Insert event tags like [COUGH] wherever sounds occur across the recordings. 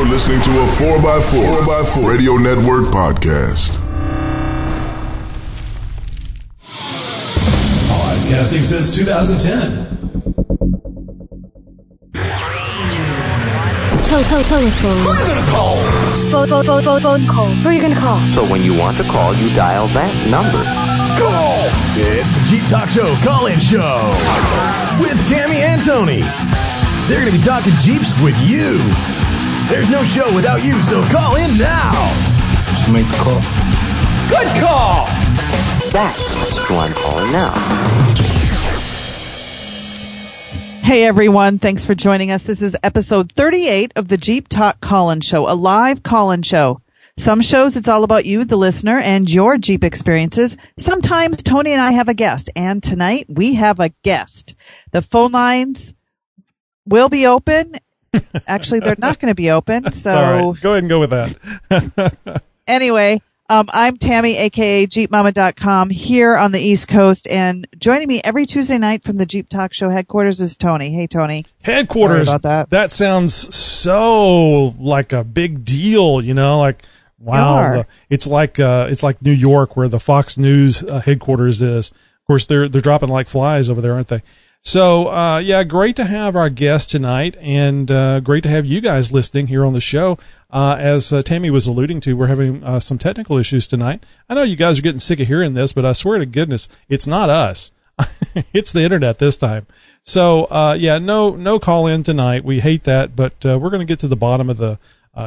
You're listening to a 4x4, 4x4 Radio Network podcast. Podcasting since 2010. Toe, toe, telephone. Who are you going to call? Phone, phone, phone, phone, phone call. Who are you gonna call? So when you want to call, you dial that number. Call! It's the Jeep Talk Show call-in show with Tammy and Tony. They're going to be talking Jeeps with you. There's no show without you, so call in now. Just make the call. Good call! That's who I'm calling now. Hey everyone, thanks for joining us. This is episode 38 of the Jeep Talk Call-In Show, a live call-in show. Some shows it's all about you, the listener, and your Jeep experiences. Sometimes Tony and I have a guest, and tonight we have a guest. The phone lines will be open. Actually, they're not going to be open. [LAUGHS] So right. Go ahead and go with that. [LAUGHS] anyway, um, I'm Tammy, aka JeepMama.com, here on the East Coast, and joining me every Tuesday night from the Jeep Talk Show headquarters is Tony. Hey, Tony. Headquarters. Sorry about that. That sounds so like a big deal, you know, like wow, the- it's like uh it's like New York where the Fox News uh, headquarters is. Of course, they're they're dropping like flies over there, aren't they? So, uh yeah, great to have our guest tonight and uh great to have you guys listening here on the show. Uh as uh, Tammy was alluding to, we're having uh, some technical issues tonight. I know you guys are getting sick of hearing this, but I swear to goodness, it's not us. [LAUGHS] it's the internet this time. So, uh, yeah, no, no call in tonight. We hate that, but, we're going to get to the bottom of the,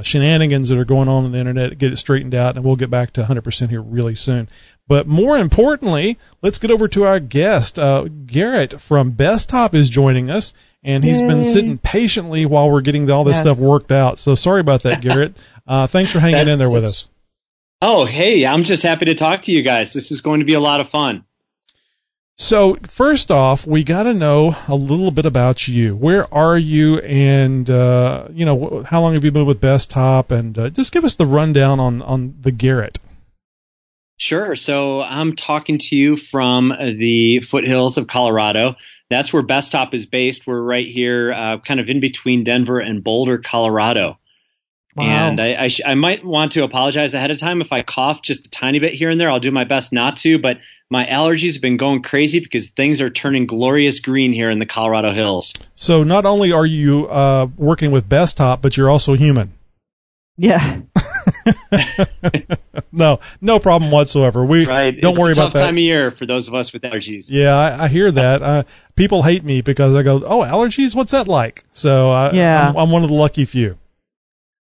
shenanigans that are going on on the internet, get it straightened out, and we'll get back to 100% here really soon. But more importantly, let's get over to our guest. Uh, Garrett from Bestop is joining us, and he's been sitting patiently while we're getting all this Yes. stuff worked out. So sorry about that, Garrett. [LAUGHS] Uh, thanks for hanging in there with us. Oh, hey, I'm just happy to talk to you guys. This is going to be a lot of fun. So first off, we got to know a little bit about you. Where are you, and uh, you know, how long have you been with Bestop? And uh, just give us the rundown on on the Garrett. Sure. So I'm talking to you from the foothills of Colorado. That's where Bestop is based. We're right here, uh, kind of in between Denver and Boulder, Colorado. Wow. And I, I, sh- I might want to apologize ahead of time if I cough just a tiny bit here and there. I'll do my best not to, but my allergies have been going crazy because things are turning glorious green here in the Colorado hills. So not only are you uh, working with Bestop, but you're also human. Yeah. [LAUGHS] No, no problem whatsoever. We Right? don't It's worry a tough about that. time of year for those of us with allergies. Yeah, I, I hear that. Uh, people hate me because I go, "Oh, allergies? What's that like?" So I, Yeah. I'm, I'm one of the lucky few.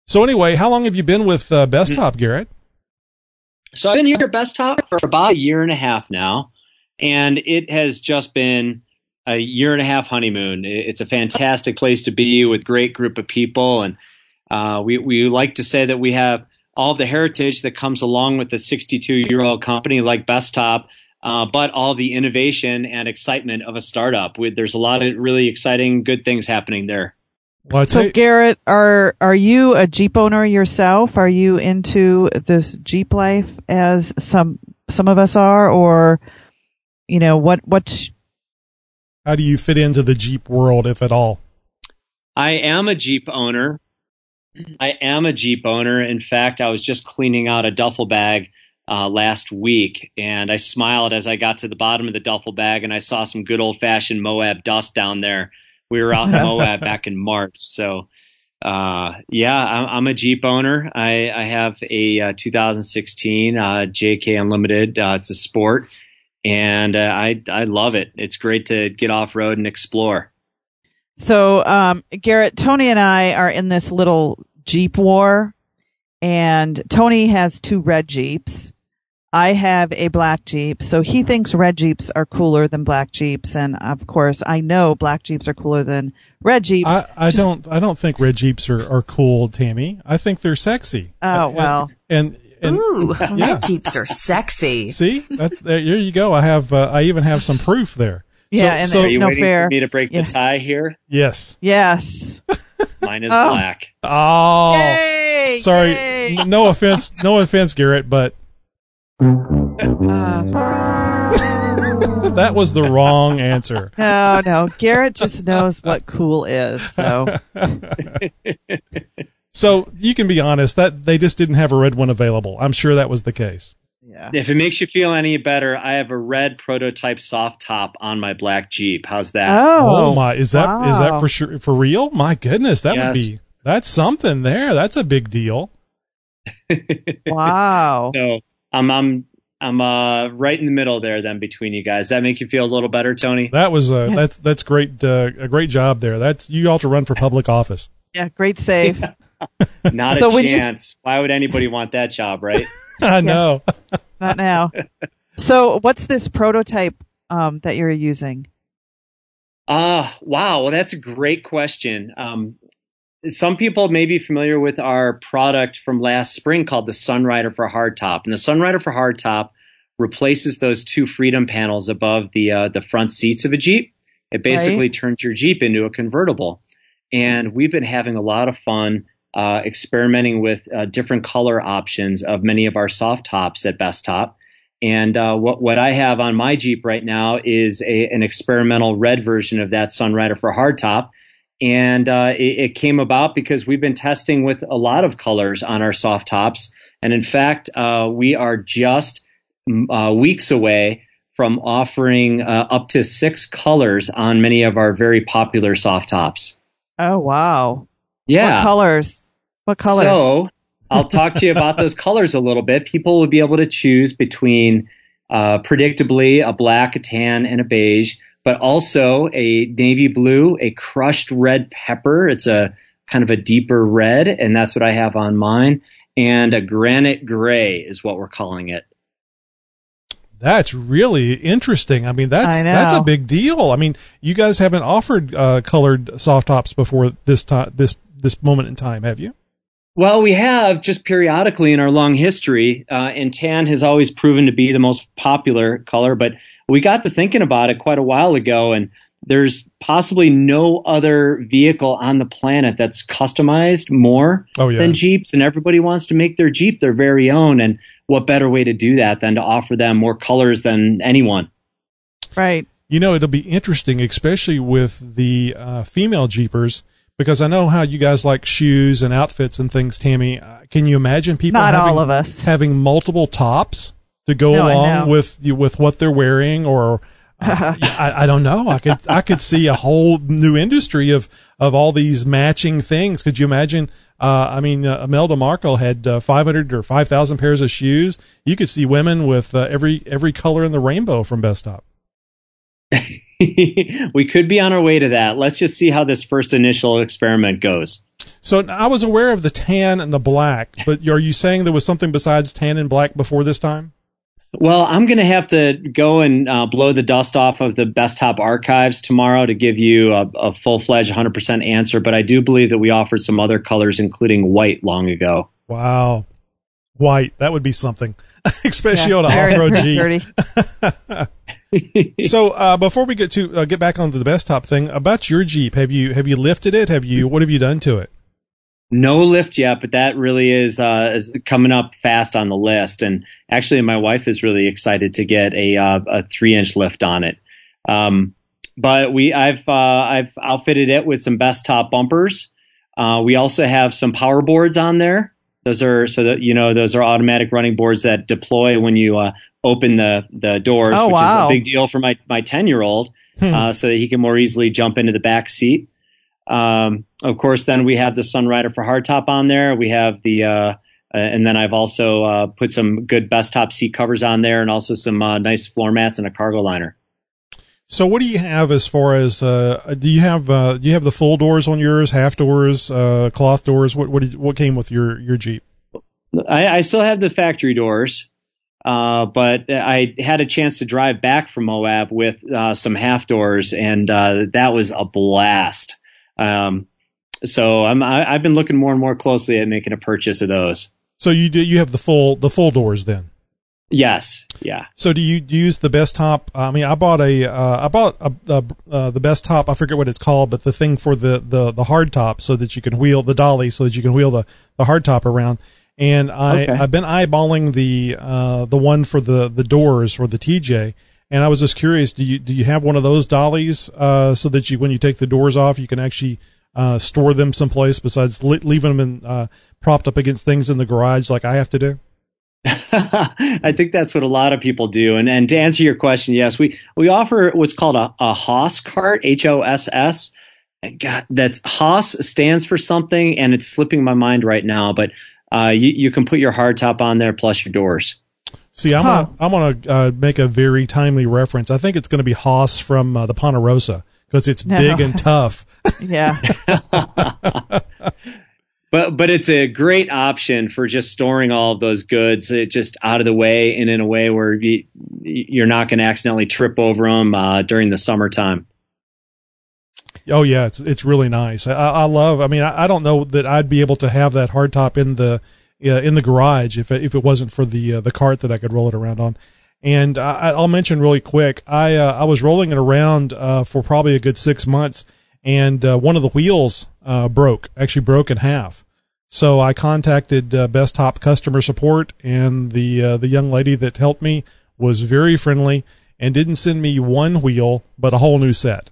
So anyway, how long have you been with uh, Bestop, Garrett? So I've been here at Bestop for about a year and a half now, and it has just been a year and a half honeymoon. It's a fantastic place to be with great group of people, and uh, we we like to say that we have all the heritage that comes along with a 62 year old company like Bestop. Uh, but all the innovation and excitement of a startup. With there's a lot of really exciting, good things happening there. Well, So you- Garrett, are are you a Jeep owner yourself? Are you into this Jeep life as some some of us are, or you know what what? how do you fit into the Jeep world, if at all? I am a Jeep owner. I am a Jeep owner. In fact, I was just cleaning out a duffel bag uh, last week, and I smiled as I got to the bottom of the duffel bag and I saw some good old fashioned Moab dust down there. We were out in [LAUGHS] Moab back in March, so uh, yeah, I'm, I'm a Jeep owner. I, I have a uh, 2016 uh, JK Unlimited. Uh, it's a sport, and uh, I I love it. It's great to get off road and explore. So um, Garrett, Tony, and I are in this little Jeep war, and Tony has two red Jeeps. I have a black Jeep, so he thinks red Jeeps are cooler than black Jeeps, and of course, I know black Jeeps are cooler than red Jeeps. I, I Just- don't I don't think red Jeeps are, are cool, Tammy. I think they're sexy. Oh, And- well. And, and, Ooh, [LAUGHS] yeah. red Jeeps are sexy. see that, there, there you go. I have uh, I even have some proof there. Yeah, and so Are It's you no waiting fair. for me to break Yeah. the tie here? yes. Yes. [LAUGHS] Mine is Oh. black. Oh, Yay! sorry. Yay! No offense. No offense, Garrett, but Uh, [LAUGHS] that was the wrong answer. [LAUGHS] no, no. Garrett just knows what cool is. So So you can be honest that they just didn't have a red one available. I'm sure that was the case. Yeah. If it makes you feel any better, I have a red prototype soft top on my black Jeep. How's that? Oh, my! Is that is wow. that for sure for real? My goodness, that would be that's something there. That's a big deal. [LAUGHS] Wow. So I'm I'm I'm uh, right in the middle there then between you guys. That make you feel a little better, Tony? That was uh, that's that's great. Uh, a great job there. That's you ought to run for public office. Yeah, great save. [LAUGHS] Not So a when you chance. Why would anybody want that job, right? [LAUGHS] I know. Not now. [LAUGHS] So, what's this prototype um, that you're using? Ah, wow. Well, that's a great question. Um, some people may be familiar with our product from last spring called the Sunrider for Hardtop, and the Sunrider for Hardtop replaces those two Freedom panels above the uh, the front seats of a Jeep. It basically Right. turns your Jeep into a convertible, and we've been having a lot of fun uh, experimenting with uh, different color options of many of our soft tops at Bestop. And uh, what what I have on my Jeep right now is a, an experimental red version of that Sunrider for hardtop, and uh, it, it came about because we've been testing with a lot of colors on our soft tops, and in fact, uh, we are just uh, weeks away from offering up to six colors on many of our very popular soft tops. Oh, wow. Yeah. What colors? What colors? So I'll talk to you about those colors a little bit. People will be able to choose between uh, predictably a black, a tan, and a beige, but also a navy blue, a crushed red pepper. It's a kind of a deeper red, and that's what I have on mine. And a granite gray is what we're calling it. That's really interesting. I mean, that's I that's a big deal. I mean, you guys haven't offered uh, colored soft tops before this time this this moment in time, have you? Well, we have just periodically in our long history, uh, and tan has always proven to be the most popular color. But we got to thinking about it quite a while ago, and there's possibly no other vehicle on the planet that's customized more Oh yeah. than Jeeps, and everybody wants to make their Jeep their very own. And what better way to do that than to offer them more colors than anyone? Right. You know, it'll be interesting, especially with the uh, female Jeepers, because I know how you guys like shoes and outfits and things. Tammy, uh, can you imagine people Not having, all of us. having multiple tops to go No, along with you with what they're wearing, or uh, [LAUGHS] I, I don't know. I could I could see a whole new industry of of all these matching things. Could you imagine? Uh, I mean, uh, Imelda Markle had uh, 500 or 5,000 pairs of shoes. You could see women with uh, every every color in the rainbow from Bestop. [LAUGHS] [LAUGHS] we could be on our way to that. Let's just see how this first initial experiment goes. So I was aware of the tan and the black, but are you saying there was something besides tan and black before this time? Well, I'm going to have to go and uh, blow the dust off of the Bestop archives tomorrow to give you a, a full fledged 100% answer. But I do believe that we offered some other colors, including white, long ago. Wow, white that would be something, [LAUGHS] especially Yeah, on a very off-road [LAUGHS] Jeep. Dirty. So [LAUGHS] uh, before we get to uh, get back onto the Best Top thing about your Jeep, have you have you lifted it? Have you what have you done to it? No lift yet, but that really is, uh, is coming up fast on the list. And actually, my wife is really excited to get a, uh, a three inch lift on it. Um, but we, I've, uh, I've outfitted it with some Bestop bumpers. Uh, we also have some power boards on there. Those are so that you know those are automatic running boards that deploy when you uh, open the the doors, Oh, which wow. is a big deal for my my ten year old, Hmm. uh, so that he can more easily jump into the back seat. Um, of course, then we have the Sunrider for hardtop on there. We have the, uh, uh, and then I've also uh, put some good Bestop seat covers on there, and also some uh, nice floor mats and a cargo liner. So what do you have as far as uh, do you have uh, do you have the full doors on yours, half doors, uh, cloth doors? What what did, what came with your your Jeep? I, I still have the factory doors, uh, but I had a chance to drive back from Moab with uh, some half doors, and uh, that was a blast. Um, so I'm, I, I've been looking more and more closely at making a purchase of those. So you do you have the full the full doors then? Yes, yeah. So do you use the Bestop? I mean, I bought a uh, I bought a, a, uh, the Bestop. I forget what it's called, but the thing for the the the hard top, so that you can wheel the dolly, so that you can wheel the the hard top around. And I Okay. I've been eyeballing the uh the one for the the doors for the TJ, and I was just curious. Do you do you have one of those dollies uh so that you when you take the doors off, you can actually uh, store them someplace besides li- leaving them in, uh, propped up against things in the garage like I have to do? [LAUGHS] I think that's what a lot of people do. And and to answer your question, yes, we we offer what's called a, a Hoss cart, H O S S. God, that's Hoss stands for something, and it's slipping my mind right now. But uh, you you can put your hardtop on there plus your doors. See, I'm Huh. gonna I'm gonna uh, make a very timely reference. I think it's going to be Hoss from uh, the Ponderosa because it's No. [LAUGHS] big and tough. Yeah. [LAUGHS] But but it's a great option for just storing all of those goods uh, just out of the way and in a way where you, you're not going to accidentally trip over them uh, during the summertime. Oh yeah, it's it's really nice. I, I love. I mean, I, I don't know that I'd be able to have that hardtop in the uh, in the garage if it, if it wasn't for the uh, the cart that I could roll it around on. And I, I'll mention really quick. I uh, I was rolling it around uh, for probably a good six months, and uh, one of the wheels uh, broke. Actually, broke in half. So I contacted uh, Bestop customer support, and the uh, the young lady that helped me was very friendly and didn't send me one wheel, but a whole new set.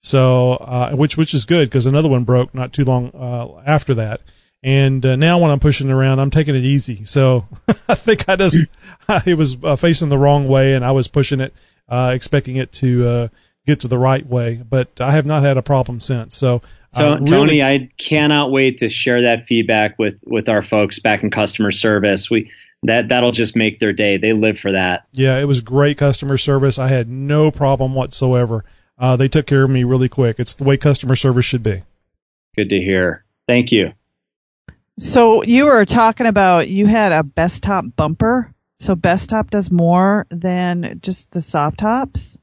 So, uh, which which is good because another one broke not too long uh, after that. And now when I'm pushing around, I'm taking it easy. So [LAUGHS] I think I just [LAUGHS] it was facing the wrong way, and I was pushing it, expecting it to uh, get to the right way. But I have not had a problem since. So, So, uh, really- Tony, I cannot wait to share that feedback with with our folks back in customer service. We that that'll just make their day. They live for that. Yeah, it was great customer service. I had no problem whatsoever. Uh, they took care of me really quick. It's the way customer service should be. Good to hear. Thank you. So you were talking about you had a Bestop bumper. So Bestop does more than just the soft tops.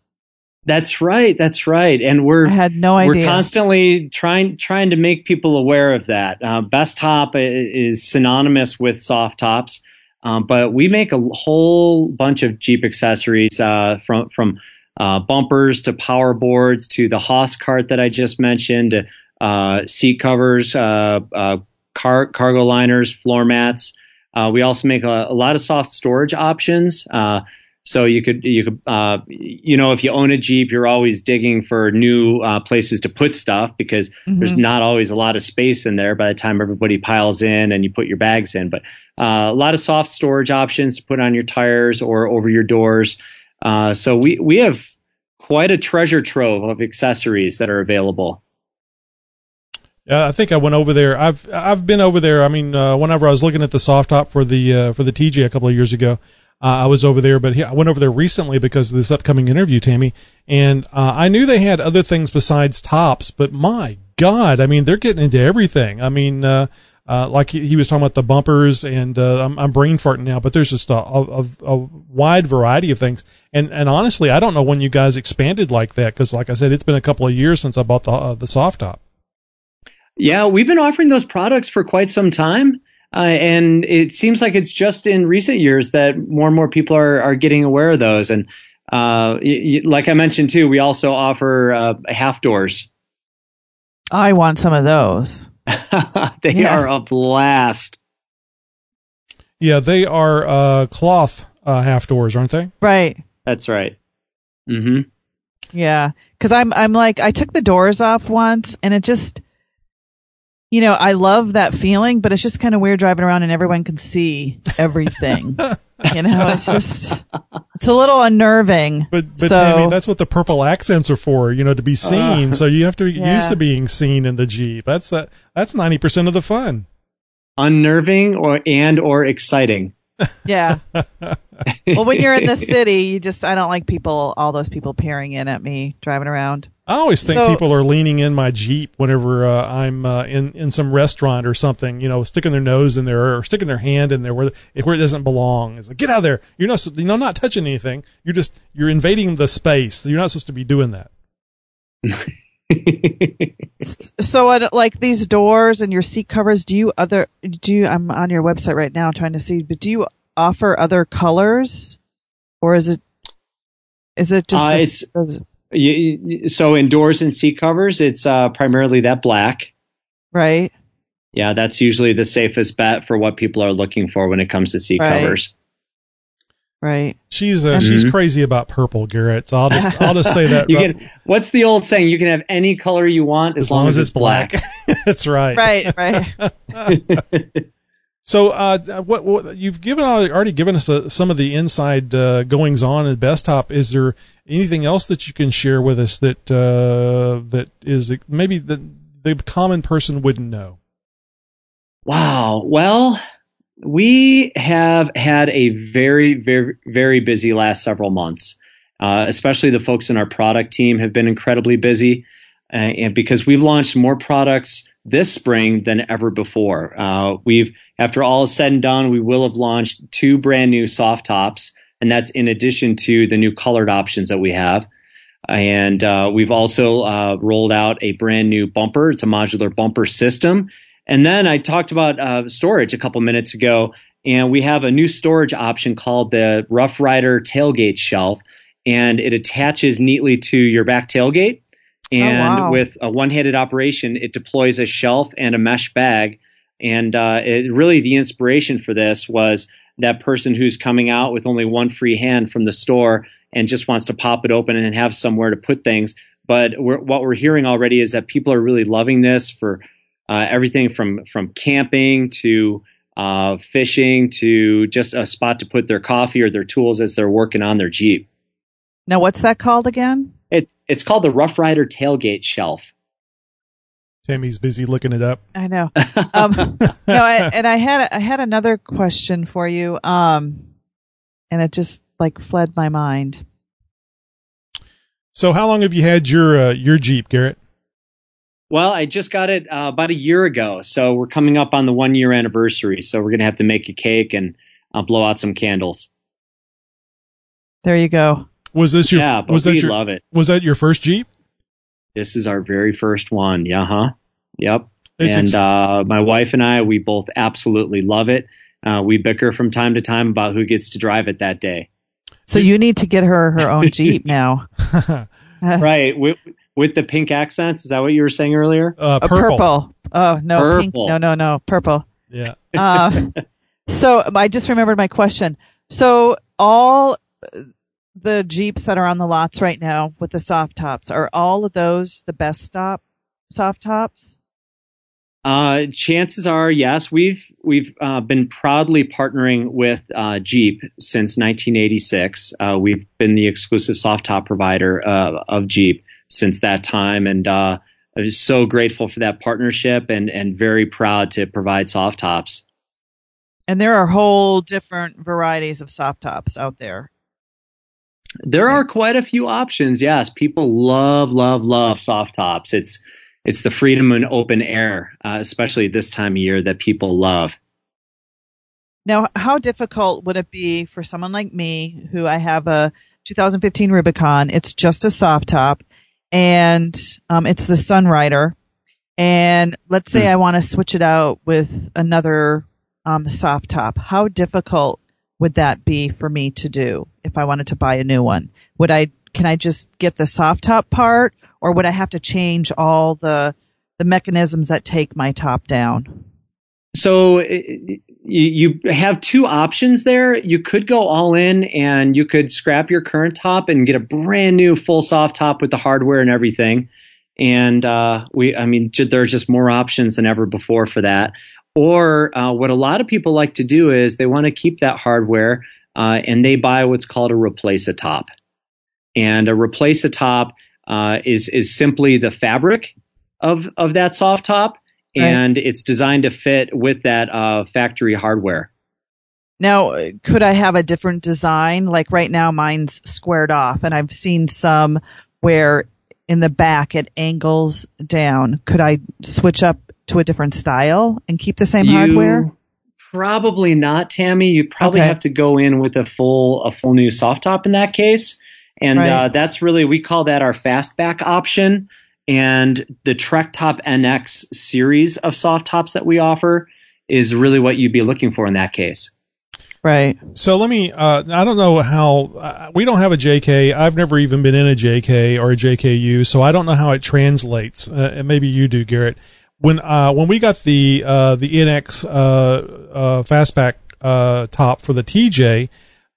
That's right. That's right. And we're I had no we're constantly trying trying to make people aware of that. Uh, Bestop is synonymous with soft tops, um, but we make a whole bunch of Jeep accessories uh, from from uh, bumpers to power boards to the Hoss cart that I just mentioned, to, uh, seat covers, uh, uh, car cargo liners, floor mats. Uh, we also make a, a lot of soft storage options. So you could you could uh, you know if you own a Jeep, you're always digging for new uh, places to put stuff because there's not always a lot of space in there by the time everybody piles in and you put your bags in. But uh, a lot of soft storage options to put on your tires or over your doors. Uh, so we we have quite a treasure trove of accessories that are available. Yeah, I think I went over there. I've I've been over there. I mean, uh, whenever I was looking at the soft top for the uh, for the TJ a couple of years ago, uh, I was over there. But he- I went over there recently because of this upcoming interview, Tammy, and uh, I knew they had other things besides tops. But my God, I mean, they're getting into everything. I mean, uh, uh, like he, he was talking about the bumpers, and uh, I'm, I'm brain farting now, but there's just a, a, a wide variety of things. And and honestly, I don't know when you guys expanded like that because, like I said, it's been a couple of years since I bought the uh, the soft top. Yeah, we've been offering those products for quite some time. Uh, and it seems like it's just in recent years that more and more people are, are getting aware of those. And uh, y- y- like I mentioned too, we also offer uh, half doors. I want some of those. [LAUGHS] they Yeah. are a blast. Yeah, they are uh, cloth uh, half doors, aren't they? Right. That's right. hmm Yeah. Cause I'm, I'm like, I took the doors off once and it just, you know, I love that feeling, but it's just kind of weird driving around and everyone can see everything. [LAUGHS] you know, it's just, it's a little unnerving. But but So- Tammy, that's what the purple accents are for, you know, to be seen. so you have to be Yeah. used to being seen in the Jeep. That's that. That's ninety percent of the fun. Unnerving or and or exciting. Yeah. [LAUGHS] well, when you're in the city, you just, I don't like people, all those people peering in at me driving around. I always think So- people are leaning in my Jeep whenever uh, I'm uh, in in some restaurant or something, you know, sticking their nose in there or sticking their hand in there where where it doesn't belong. It's like get out of there. You're not you know not touching anything. You're just you're invading the space. You're not supposed to be doing that. [LAUGHS] [LAUGHS] So, like these doors and your seat covers, do you other do you? I'm on your website right now trying to see, but do you offer other colors, or is it is it just Uh, this- it's- you- so in doors and seat covers, it's uh, primarily that black. right? Yeah, that's usually the safest bet for what people are looking for when it comes to seat Right. covers. Right. She's uh, she's crazy about purple, Garrett. So I'll just [LAUGHS] I'll just say that. You right- can. What's the old saying? You can have any color you want as, long, as it's black. [LAUGHS] That's right. Right. Right. [LAUGHS] So, uh, what, what you've given already given us uh some of the inside uh, goings on at Best Top. Is there anything else that you can share with us that uh, that is maybe the the common person wouldn't know? Wow. Well, we have had a very, very, very busy last several months. Uh, especially the folks in our product team have been incredibly busy, uh, and because we've launched more products this spring than ever before. Uh, we've, after all is said and done, we will have launched two brand new soft tops, and that's in addition to the new colored options that we have. And uh, we've also uh, rolled out a brand new bumper. It's a modular bumper system. And then I talked about uh, storage a couple minutes ago, and we have a new storage option called the Rough Rider tailgate shelf, and it attaches neatly to your back tailgate. And wow. with a one-handed operation, it deploys a shelf and a mesh bag. And uh, it, really, the inspiration for this was that person who's coming out with only one free hand from the store and just wants to pop it open and have somewhere to put things. But we're, what we're hearing already is that people are really loving this for uh, everything from from camping to uh, fishing to just a spot to put their coffee or their tools as they're working on their Jeep. Now, what's that called again? It, it's called the Rough Rider Tailgate Shelf. Tammy's busy looking it up. I know. Um, [LAUGHS] no, I, and I had I had another question for you, um, and it just like fled my mind. So, how long have you had your uh, your Jeep, Garrett? Well, I just got it uh, about a year ago, so we're coming up on the one year anniversary. So we're gonna have to make a cake and uh, blow out some candles. There you go. Was this your? yeah, but was we that your? love it. Was that your first Jeep? This is our very first one. Yeah, huh? Yep. It's and ex- uh, my wife and I, we both absolutely love it. Uh, we bicker from time to time about who gets to drive it that day. So you need to get her her own Jeep now. [LAUGHS] [LAUGHS] [LAUGHS] right. With, with the pink accents. Is that what you were saying earlier? Uh, A purple. purple. Oh no, pink. No, no, no, purple. Yeah. Uh, [LAUGHS] so I just remembered my question. So all uh, the Jeeps that are on the lots right now with the soft tops are all of those the Bestop soft tops? Uh, chances are, yes. We've we've uh, been proudly partnering with uh, Jeep since 1986. Uh, we've been the exclusive soft top provider uh, of Jeep since that time, and uh, I'm so grateful for that partnership, and and very proud to provide soft tops. And there are whole different varieties of soft tops out there. There are quite a few options. Yes, people love, love, love soft tops. It's it's the freedom and open air, uh, especially this time of year, that people love. Now, how difficult would it be for someone like me, who I have a 2015 Rubicon? It's just a soft top, and um, it's the Sunrider. And let's say I want to switch it out with another um, soft top. How difficult would that be for me to do if I wanted to buy a new one? Would I can I just get the soft top part, or would I have to change all the the mechanisms that take my top down? So it, you, have two options there. You could go all in and you could scrap your current top and get a brand new full soft top with the hardware and everything. And uh, we, I mean, there's just more options than ever before for that. Or uh, what a lot of people like to do is they want to keep that hardware uh, and they buy what's called a replace a top. And a replace a top uh, is is simply the fabric of of that soft top, Right. and it's designed to fit with that uh, factory hardware. Now, could I have a different design? Like right now, mine's squared off, and I've seen some where in the back it angles down. Could I switch up to a different style and keep the same You- hardware? Probably not, Tammy. You probably Okay. have to go in with a full a full new soft top in that case, and Right. uh, that's really we call that our fastback option. And the Trek Top NX series of soft tops that we offer is really what you'd be looking for in that case. Right. So let me. Uh, I don't know how uh, we don't have a JK. I've never even been in a JK or a JKU, so I don't know how it translates. Uh, and maybe you do, Garrett. When uh, when we got the uh, the NX uh, uh, fastback uh, top for the TJ,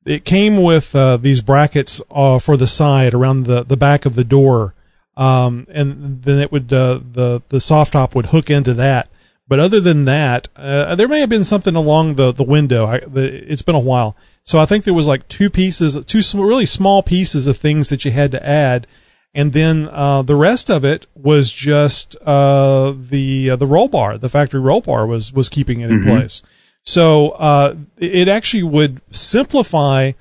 it came with uh, these brackets uh, for the side around the the back of the door, um, and then it would uh, the the soft top would hook into that. But other than that, uh, there may have been something along the the window. I, the, it's been a while, so I think there was like two pieces, two really small pieces of things that you had to add, and then uh, the rest of it was just uh, the uh, the roll bar. The factory roll bar was was keeping it in Mhm. place. So uh, it actually would simplify.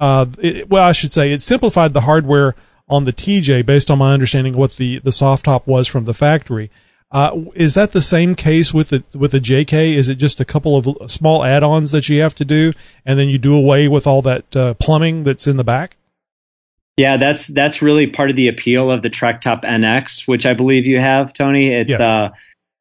Uh, it, well, I should say it simplified the hardware on the TJ based on my understanding of what the the soft top was from the factory. Uh, is that the same case with the with the JK? Is it just a couple of small add-ons that you have to do, and then you do away with all that uh, plumbing that's in the back? Yeah, that's that's really part of the appeal of the Trek Top NX, which I believe you have, Tony. It's Yes. uh,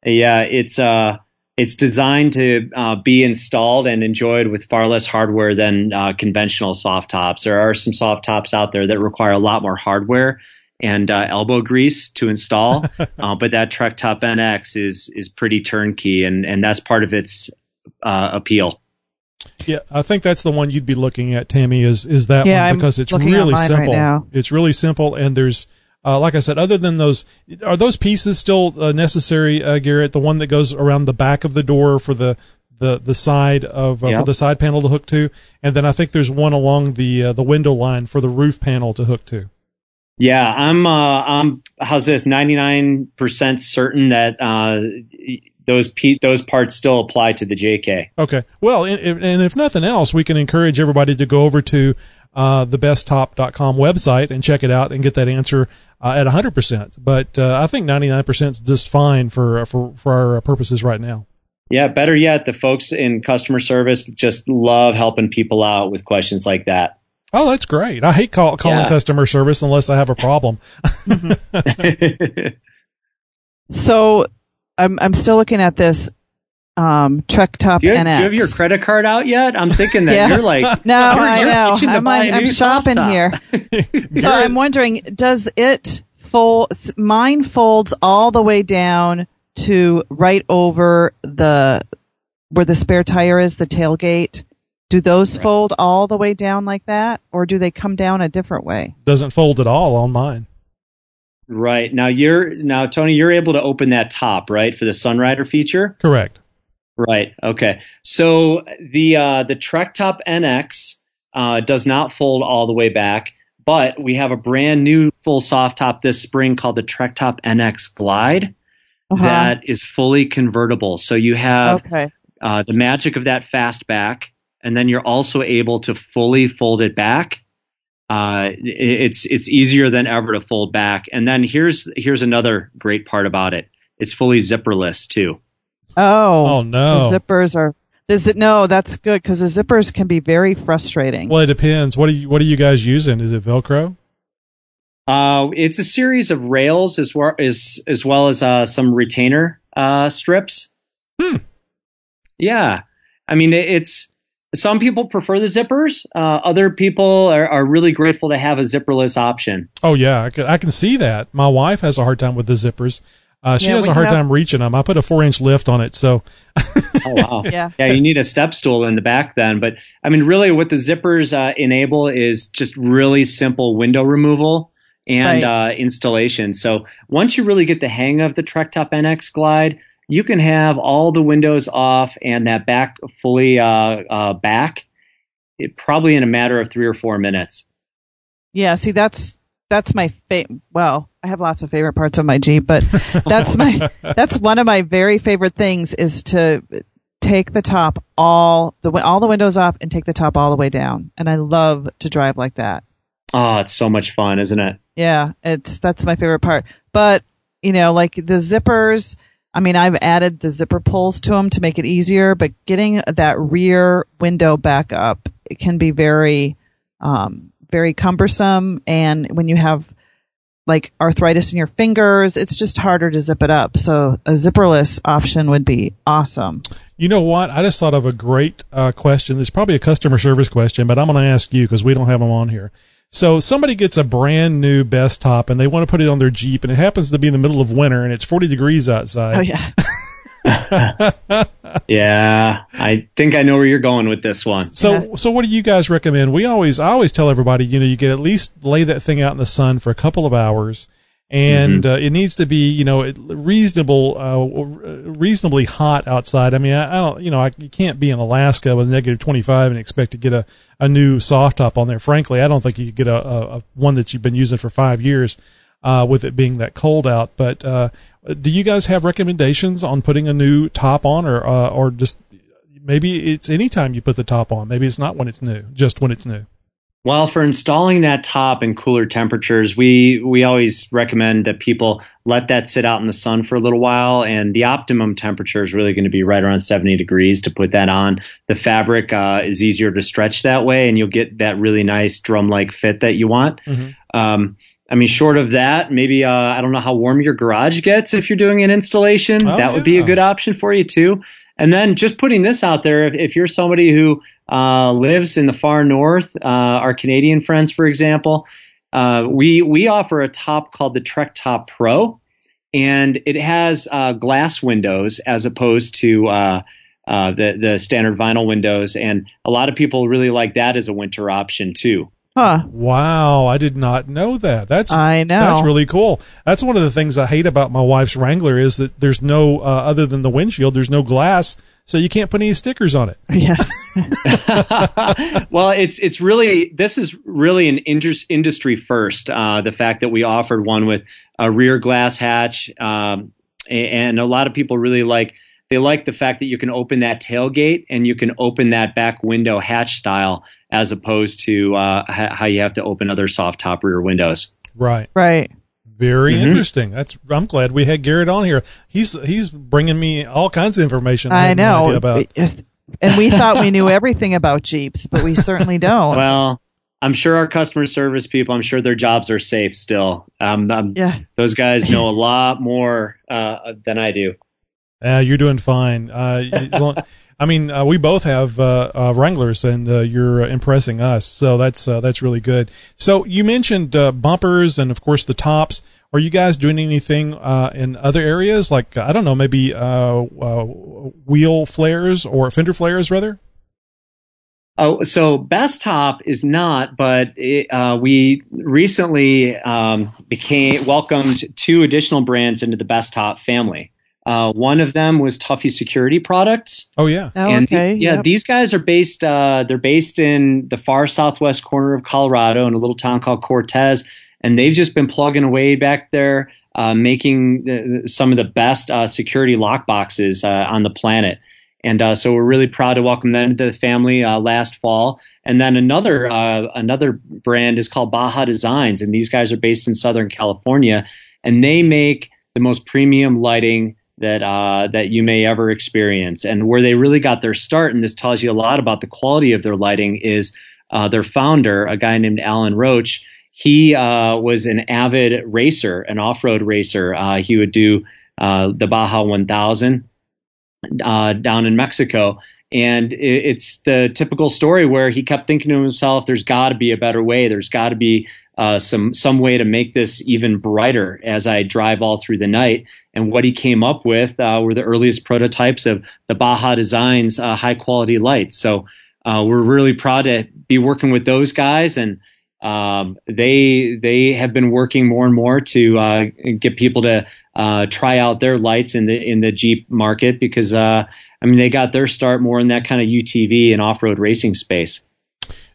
yeah, it's uh, it's designed to uh, be installed and enjoyed with far less hardware than uh, conventional soft tops. There are some soft tops out there that require a lot more hardware and uh, elbow grease to install, [LAUGHS] uh, but that Trek Top NX is is pretty turnkey, and and that's part of its uh, appeal. Yeah, I think that's the one you'd be looking at, Tammy. Is is that Yeah, one I'm because it's really mine right simple. It's really simple, and there's, uh, like I said, other than those, are those pieces still uh, necessary, uh, Garrett? The one that goes around the back of the door for the the the side of uh, Yeah. for the side panel to hook to, and then I think there's one along the uh, the window line for the roof panel to hook to. Yeah, I'm. Uh, I'm. How's this? Ninety nine percent certain that uh, those pe- those parts still apply to the JK. Okay. Well, and if, and if nothing else, we can encourage everybody to go over to uh, the bestop.com website and check it out and get that answer uh, at 100%. But uh, I think 99% is just fine for uh, for for our purposes right now. Yeah. Better yet, the folks in customer service just love helping people out with questions like that. Oh, that's great. I hate call, calling Yeah. customer service unless I have a problem. [LAUGHS] [LAUGHS] So I'm I'm still looking at this um, Trek Top do, you have, NX. do you have your credit card out yet? I'm thinking that [LAUGHS] Yeah. you're like [LAUGHS] No, you're- I you're know. I'm, on, I'm shopping top. here. [LAUGHS] So I'm wondering, does it fold? Mine folds all the way down to right over the where the spare tire is, the tailgate. Do those Right. fold all the way down like that, or do they come down a different way? Doesn't fold at all on mine. Right now, you're now Tony. You're able to open that top right for the Sunrider feature. Correct. Right. Okay. So the uh, the Trek Top NX uh, does not fold all the way back, but we have a brand new full soft top this spring called the Trek Top NX Glide Uh-huh. that is fully convertible. So you have okay. uh, the magic of that fast back, and then you're also able to fully fold it back. Uh, it's it's easier than ever to fold back. And then here's here's another great part about it. It's fully zipperless too. Oh, Oh, no. The zippers are. The zi- no, that's good because the zippers can be very frustrating. Well, it depends. What are you What are you guys using? Is it Velcro? Uh, it's a series of rails as well as as well as uh, some retainer uh, strips. Hmm. Yeah, I mean it's some people prefer the zippers. Uh, other people are, are really grateful to have a zipperless option. Oh yeah, I can, I can see that. My wife has a hard time with the zippers. Uh, she Yeah, has a hard have- time reaching them. I put a four inch lift on it, so [LAUGHS] Oh wow. [LAUGHS] Yeah. Yeah, you need a step stool in the back then. But I mean, really, what the zippers uh, enable is just really simple window removal and uh, installation. So once you really get the hang of the Trek Top NX Glide, you can have all the windows off and that back fully uh, uh, back, it, probably in a matter of three or four minutes. Yeah, see that's that's my fa- well, I have lots of favorite parts of my Jeep, but [LAUGHS] that's my that's one of my very favorite things is to take the top all the all the windows off and take the top all the way down. And I love to drive like that. Oh, it's so much fun, isn't it? Yeah, it's that's my favorite part. But you know, like the zippers. I mean, I've added the zipper pulls to them to make it easier, but getting that rear window back up it can be very, um, very cumbersome. And when you have like arthritis in your fingers, it's just harder to zip it up. So a zipperless option would be awesome. You know what? I just thought of a great uh, question. It's probably a customer service question, but I'm going to ask you because we don't have them on here. So somebody gets a brand new Bestop and they want to put it on their Jeep, and it happens to be in the middle of winter and it's 40 degrees outside. Oh yeah. [LAUGHS] [LAUGHS] yeah, I think I know where you're going with this one. So, so what do you guys recommend? We always, I always tell everybody, you know, you get at least lay that thing out in the sun for a couple of hours, and uh, it needs to be, you know, it- reasonable, uh, reasonably hot outside. I mean, I, I don't, you know, I, you can't be in Alaska with negative twenty five and expect to get a a new soft top on there. Frankly, I don't think you could get a, a, a one that you've been using for five years. Uh, with it being that cold out, but uh, do you guys have recommendations on putting a new top on, or uh, or just maybe it's anytime you put the top on. Maybe it's not when it's new, just when it's new. Well, for installing that top in cooler temperatures, we we always recommend that people let that sit out in the sun for a little while, and the optimum temperature is really going to be right around 70 degrees to put that on. The fabric uh, is easier to stretch that way, and you'll get that really nice drum-like fit that you want. Um, I mean, short of that, maybe uh, I don't know how warm your garage gets if you're doing an installation. Oh, that would be a good option for you too. And then just putting this out there, if, if you're somebody who uh, lives in the far north, uh, our Canadian friends, for example, uh, we we offer a top called the Trek Top Pro, and it has uh, glass windows as opposed to uh, uh, the the standard vinyl windows. And a lot of people really like that as a winter option too. Huh. Wow, I did not know that. That's I know. That's really cool. That's one of the things I hate about my wife's Wrangler is that there's no uh, other than the windshield, there's no glass, so you can't put any stickers on it. [LAUGHS] Yeah. [LAUGHS] well, it's it's really this is really an indus- industry first. Uh, the fact that we offered one with a rear glass hatch, um, a- and a lot of people really like they like the fact that you can open that tailgate and you can open that back window hatch style as opposed to uh, h- how you have to open other soft top rear windows. Right. Right. Very Mhm. interesting. That's I'm glad we had Garrett on here. He's he's bringing me all kinds of information. I had no know. idea about. And we thought we knew everything about Jeeps, but we certainly don't. Well, I'm sure our customer service people, I'm sure their jobs are safe still. Um, um, yeah. Those guys know a lot more uh, than I do. Uh, you're doing fine. Uh, [LAUGHS] I mean, uh, we both have uh, uh, Wranglers, and uh, you're impressing us. So that's uh, that's really good. So you mentioned uh, bumpers, and of course the tops. Are you guys doing anything uh, in other areas, like I don't know, maybe uh, uh, wheel flares or fender flares, rather? Oh, so Best Top is not, but it, uh, we recently um, became welcomed two additional brands into the Bestop family. Uh, one of them was Tuffy Security Products. Oh yeah. Oh, and okay. yeah, yep. these guys are based. Uh, they're based in the far southwest corner of Colorado in a little town called Cortez, and they've just been plugging away back there, uh, making the, some of the best uh, security lock boxes uh, on the planet. And uh, so we're really proud to welcome them to the family uh, last fall. And then another uh, another brand is called Baja Designs, and these guys are based in Southern California, and they make the most premium lighting that uh, that you may ever experience. And where they really got their start, and this tells you a lot about the quality of their lighting, is uh, their founder, a guy named Alan Roach. He uh, was an avid racer, an off-road racer. Uh, he would do uh, the Baja 1000 uh, down in Mexico. And it, it's the typical story where he kept thinking to himself, "There's got to be a better way. There's got to be uh, some some way to make this even brighter as I drive all through the night." And what he came up with uh, were the earliest prototypes of the Baja Designs uh, high quality lights. So uh, we're really proud to be working with those guys, and um, they they have been working more and more to uh, get people to uh, try out their lights in the in the Jeep market because I mean they got their start more in that kind of UTV and off road racing space.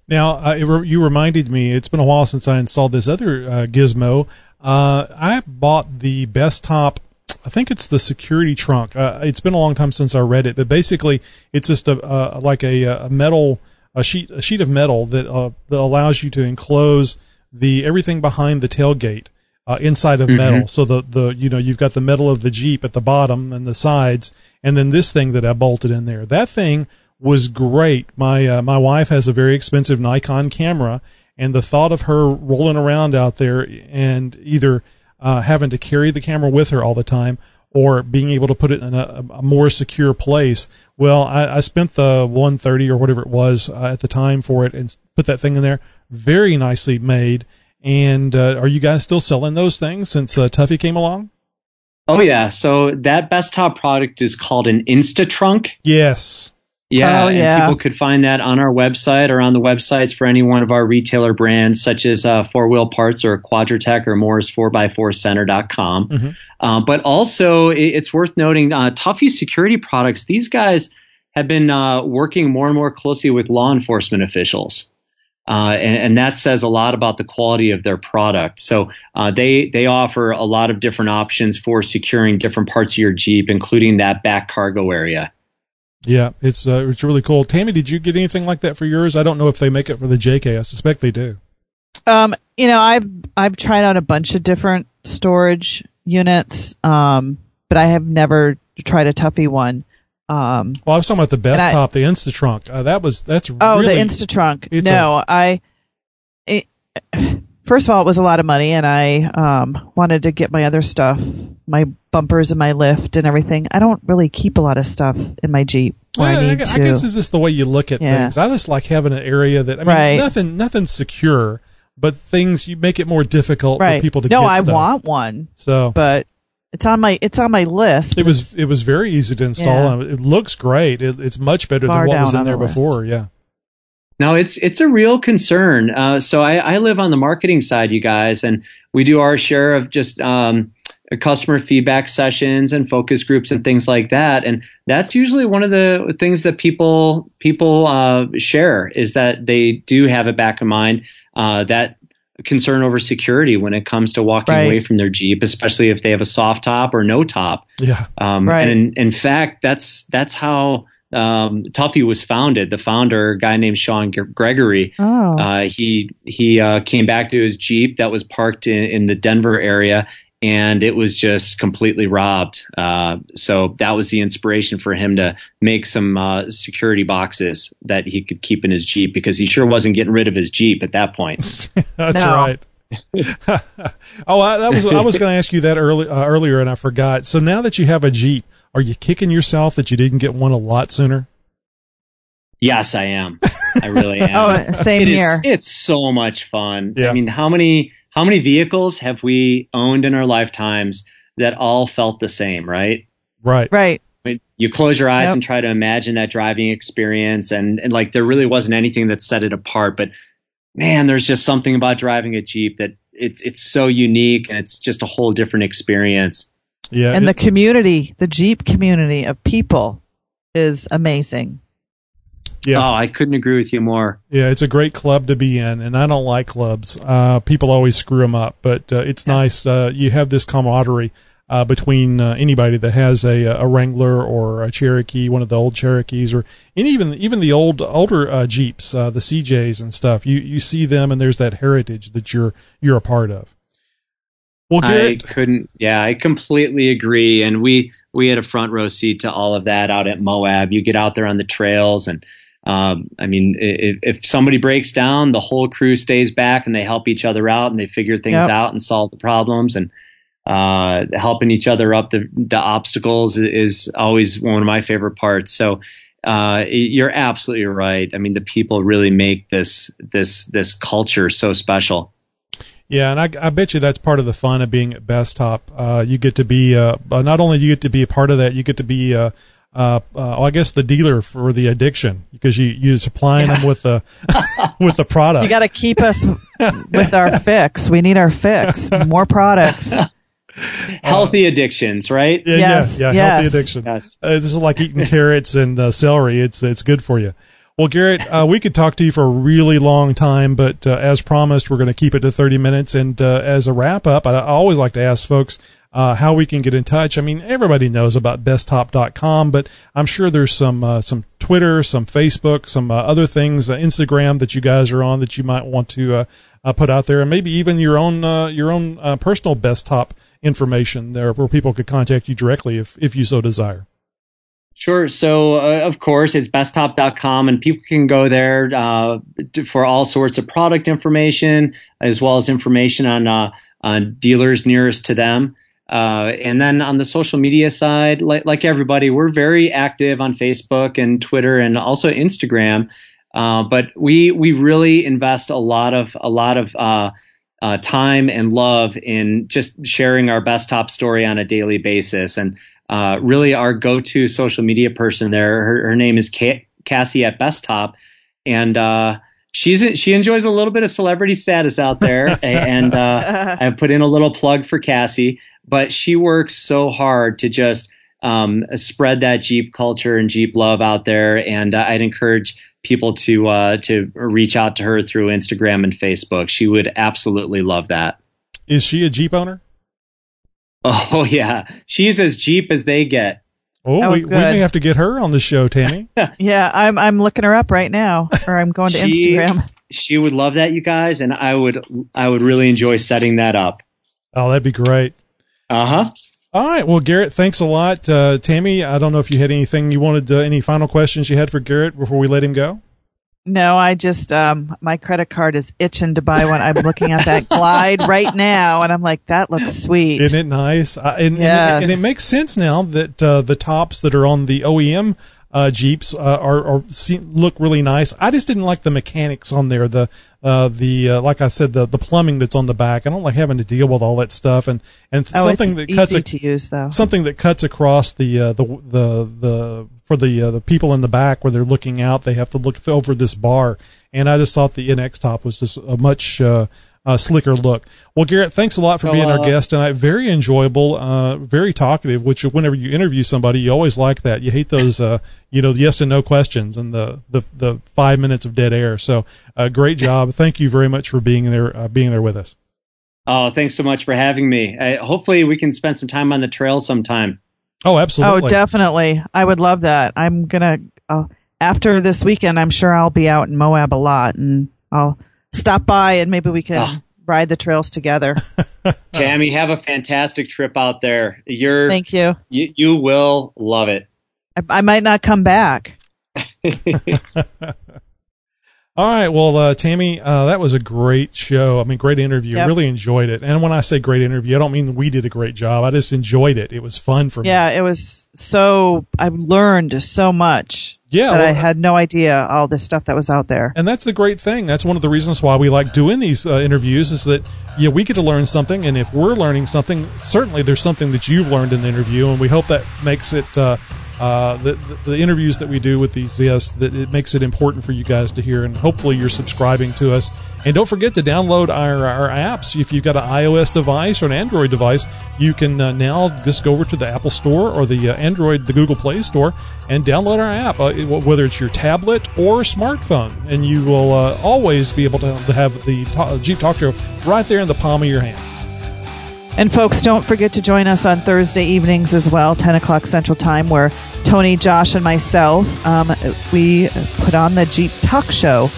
Now, uh, it re- you reminded me, it's been a while since I installed this other uh, gizmo. Uh, I bought the Bestop, I think it's the security trunk. Uh, it's been a long time since I read it, but basically it's just a, uh, like a, a metal, a sheet, a sheet of metal that, uh, that allows you to enclose the, everything behind the tailgate. Uh, inside of metal. So the, the, you know, you've got the metal of the Jeep at the bottom and the sides, and then this thing that I bolted in there. That thing was great. My uh, my wife has a very expensive Nikon camera, and the thought of her rolling around out there and either uh, having to carry the camera with her all the time or being able to put it in a, a more secure place. Well, I, I spent the 130 or whatever it was uh, at the time for it and put that thing in there. Very nicely made. And uh, are you guys still selling those things since uh, Tuffy came along? Oh yeah, so that Bestop product is called an Insta Trunk. Yes. Yeah, Oh, yeah. and people could find that on our website or on the websites for any one of our retailer brands, such as uh, Four Wheel Parts or Quadratec or Morris 4x4center.com. Mhm. Uh, but also, it, it's worth noting uh, Tuffy Security Products, these guys have been uh, working more and more closely with law enforcement officials. Uh, and, and that says a lot about the quality of their product. So uh, they they offer a lot of different options for securing different parts of your Jeep, including that back cargo area. Yeah, it's uh, it's really cool. Tammy, did you get anything like that for yours? I don't know if they make it for the JK. I suspect they do. Um, you know, I've I've tried out a bunch of different storage units, um, but I have never tried a Tuffy one. Um, Well, I was talking about the Bestop, the InstaTrunk. Uh, that was that's oh, really the InstaTrunk. No, I. First of all, it was a lot of money, and I um, wanted to get my other stuff, my bumpers and my lift and everything. I don't really keep a lot of stuff in my Jeep Well, I I, I guess it's just the way you look at Yeah. things. I just like having an area that I mean, Right. nothing nothing's secure, but things you make it more difficult right. for people to no, I stuff. want one, So but it's on my it's on my list. it was it was very easy to install. Yeah. and It looks great. It, it's much better than Far what was in there the before. Yeah. No, it's it's a real concern. Uh, so I, I live on the marketing side, you guys, and we do our share of just um, customer feedback sessions and focus groups and things like that. And that's usually one of the things that people people uh, share is that they do have it back in mind uh, that concern over security when it comes to walking Right. away from their Jeep, especially if they have a soft top or no top. Yeah. Um, Right. And in, in fact, that's that's how um, Tuffy was founded. The founder, a guy named Sean Gregory, oh, uh, he he uh, came back to his Jeep that was parked in, in the Denver area, and it was just completely robbed. Uh, so that was the inspiration for him to make some uh, security boxes that he could keep in his Jeep because he sure wasn't getting rid of his Jeep at that point. [LAUGHS] That's No. right. [LAUGHS] oh, I, that was I was going to ask you that early, uh, earlier, and I forgot. So now that you have a Jeep, are you kicking yourself that you didn't get one a lot sooner? yes, I am. I really [LAUGHS] am. oh, same It is- here. it's so much fun. Yeah. I mean, how many how many vehicles have we owned in our lifetimes that all felt the same, right? Right. right. I mean, you close your eyes Yep. and try to imagine that driving experience, and and like there really wasn't anything that set it apart. But man, there's just something about driving a Jeep that it's it's so unique, and it's just a whole different experience. Yeah. and it- the community, the Jeep community of people is amazing. yeah. Oh, I couldn't agree with you more. Yeah, it's a great club to be in, and I don't like clubs. Uh, people always screw them up, but uh, it's nice. Uh, you have this camaraderie uh, between uh, anybody that has a, a Wrangler or a Cherokee, one of the old Cherokees, or and even even the old older uh, Jeeps, uh, the CJs and stuff. You you see them, and there's that heritage that you're you're a part of. Well, I couldn't. Yeah, I completely agree. And we we had a front row seat to all of that out at Moab. You get out there on the trails, and um, I mean, if, if somebody breaks down, the whole crew stays back and they help each other out and they figure things Yep. out and solve the problems. And uh, helping each other up the the obstacles is always one of my favorite parts. So. Uh, you're absolutely right. I mean, the people really make this this this culture so special. Yeah, and I, I bet you that's part of the fun of being at Bestop. Uh, you get to be uh, not only you get to be a part of that, you get to be uh, uh, uh, I guess the dealer for the addiction because you you're supplying them with the [LAUGHS] with the product. You got to keep us [LAUGHS] with our fix. We need our fix. More products. [LAUGHS] [LAUGHS] Healthy addictions, right? yeah, Yes, yeah, yeah, healthy yes. addiction. Yes. Uh, this is like eating [LAUGHS] carrots and uh, celery. It's it's good for you. Well, Garrett, uh, we could talk to you for a really long time, but uh, as promised, we're going to keep it to 30 minutes. And uh, as a wrap up, I, I always like to ask folks uh, how we can get in touch. I mean, everybody knows about bestop.com, but I'm sure there's some uh, some Twitter, some Facebook, some uh, other things, uh, Instagram that you guys are on that you might want to uh, uh, put out there, and maybe even your own uh, your own uh, personal Bestop information there, where people could contact you directly if if you so desire. Sure. So, uh, of course, it's bestop.com, and people can go there uh, for all sorts of product information, as well as information on uh, on dealers nearest to them. Uh, and then on the social media side, like, like everybody, we're very active on Facebook and Twitter and also Instagram. Uh, but we we really invest a lot of a lot of uh, time and love in just sharing our Bestop story on a daily basis. And uh, really, our go-to social media person there, her, her name is Ca- Cassie at Bestop, and uh, she's she enjoys a little bit of celebrity status out there. [LAUGHS] and uh, [LAUGHS] I put in a little plug for Cassie, but she works so hard to just um, spread that Jeep culture and Jeep love out there. And uh, I'd encourage people to uh, to reach out to her through Instagram and Facebook. She would absolutely love that. Is she a Jeep owner? [LAUGHS] Oh yeah, she's as Jeep as they get. Oh, we, we may have to get her on the show, Tammy. [LAUGHS] Yeah, I'm I'm looking her up right now, or I'm going to [LAUGHS] She- Instagram. She would love that, you guys, and I would I would really enjoy setting that up. oh, that'd be great. Uh huh. All right. Well, Garrett, thanks a lot. Uh, Tammy, I don't know if you had anything you wanted, uh, any final questions you had for Garrett before we let him go? No, I just um my credit card is itching to buy one. I'm looking at that [LAUGHS] Glide right now, and I'm like, that looks sweet. Isn't it nice? Uh, and, Yes. and, and it makes sense now that uh, the tops that are on the OEM uh, Jeeps uh, are, are see, look really nice. I just didn't like the mechanics on there. The uh, the uh, like I said, the the plumbing that's on the back. I don't like having to deal with all that stuff. And and oh, something that cuts easy a, to use though. something that cuts across the uh, the the the for the uh, the people in the back where they're looking out, they have to look over this bar. And I just thought the NX top was just a much uh, uh, slicker look. Well, Garrett, thanks a lot for being our uh, guest tonight. Very enjoyable, uh, very talkative. Which whenever you interview somebody, you always like that. You hate those, uh, you know, yes and no questions and the the the five minutes of dead air. So, uh, great job. Thank you very much for being there, uh, being there with us. Oh, thanks so much for having me. I, hopefully, we can spend some time on the trail sometime. Oh, absolutely. Oh, definitely. I would love that. I'm gonna uh, after this weekend. I'm sure I'll be out in Moab a lot, and I'll stop by and maybe we can Ah. ride the trails together. [LAUGHS] Tammy, have a fantastic trip out there. You're Thank you. you, you will love it. I, I might not come back. [LAUGHS] [LAUGHS] All right. Well, uh, Tammy, uh, that was a great show. I mean, great interview. Yep. Really enjoyed it. And when I say great interview, I don't mean we did a great job. I just enjoyed it. It was fun for me. Yeah, it was so. I learned so much Yeah. that I had no idea all this stuff that was out there. and that's the great thing. That's one of the reasons why we like doing these uh, interviews is that, yeah, we get to learn something. And if we're learning something, certainly there's something that you've learned in the interview. And we hope that makes it, uh, the, the, interviews that we do with these guests, that it makes it important for you guys to hear. And hopefully you're subscribing to us. And don't forget to download our, our apps. If you've got an iOS device or an Android device, you can uh, now just go over to the Apple Store or the uh, Android, the Google Play Store, and download our app, uh, whether it's your tablet or smartphone. And you will uh, always be able to, have the Jeep Talk Show right there in the palm of your hand. And folks, don't forget to join us on Thursday evenings as well, 10 o'clock Central Time, where Tony, Josh, and myself um, we put on the Jeep Talk Show.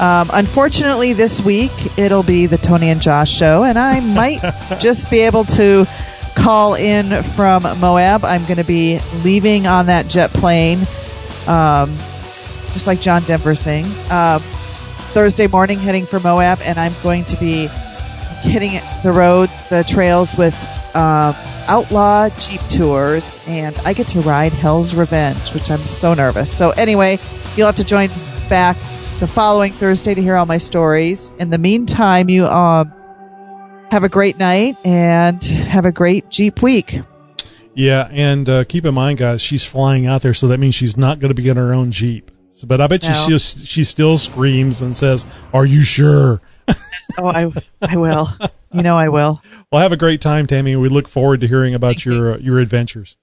Um, unfortunately, this week it'll be the Tony and Josh show, and I [LAUGHS] might just be able to call in from Moab. I'm going to be leaving on that jet plane, um, just like John Denver sings, uh, Thursday morning, heading for Moab, and I'm going to be hitting the road, the trails with um, Outlaw Jeep Tours, and I get to ride Hell's Revenge, which I'm so nervous. So anyway, you'll have to join back the following Thursday to hear all my stories. In the meantime, you um, have a great night and have a great Jeep week. Yeah, and uh, keep in mind, guys, she's flying out there, so that means she's not going to be in her own Jeep. So, but I bet you she she still screams and says, "Are you sure?" oh, I, I will. You know, I will. Well, have a great time, Tammy. We look forward to hearing about Thank your you. uh, your adventures.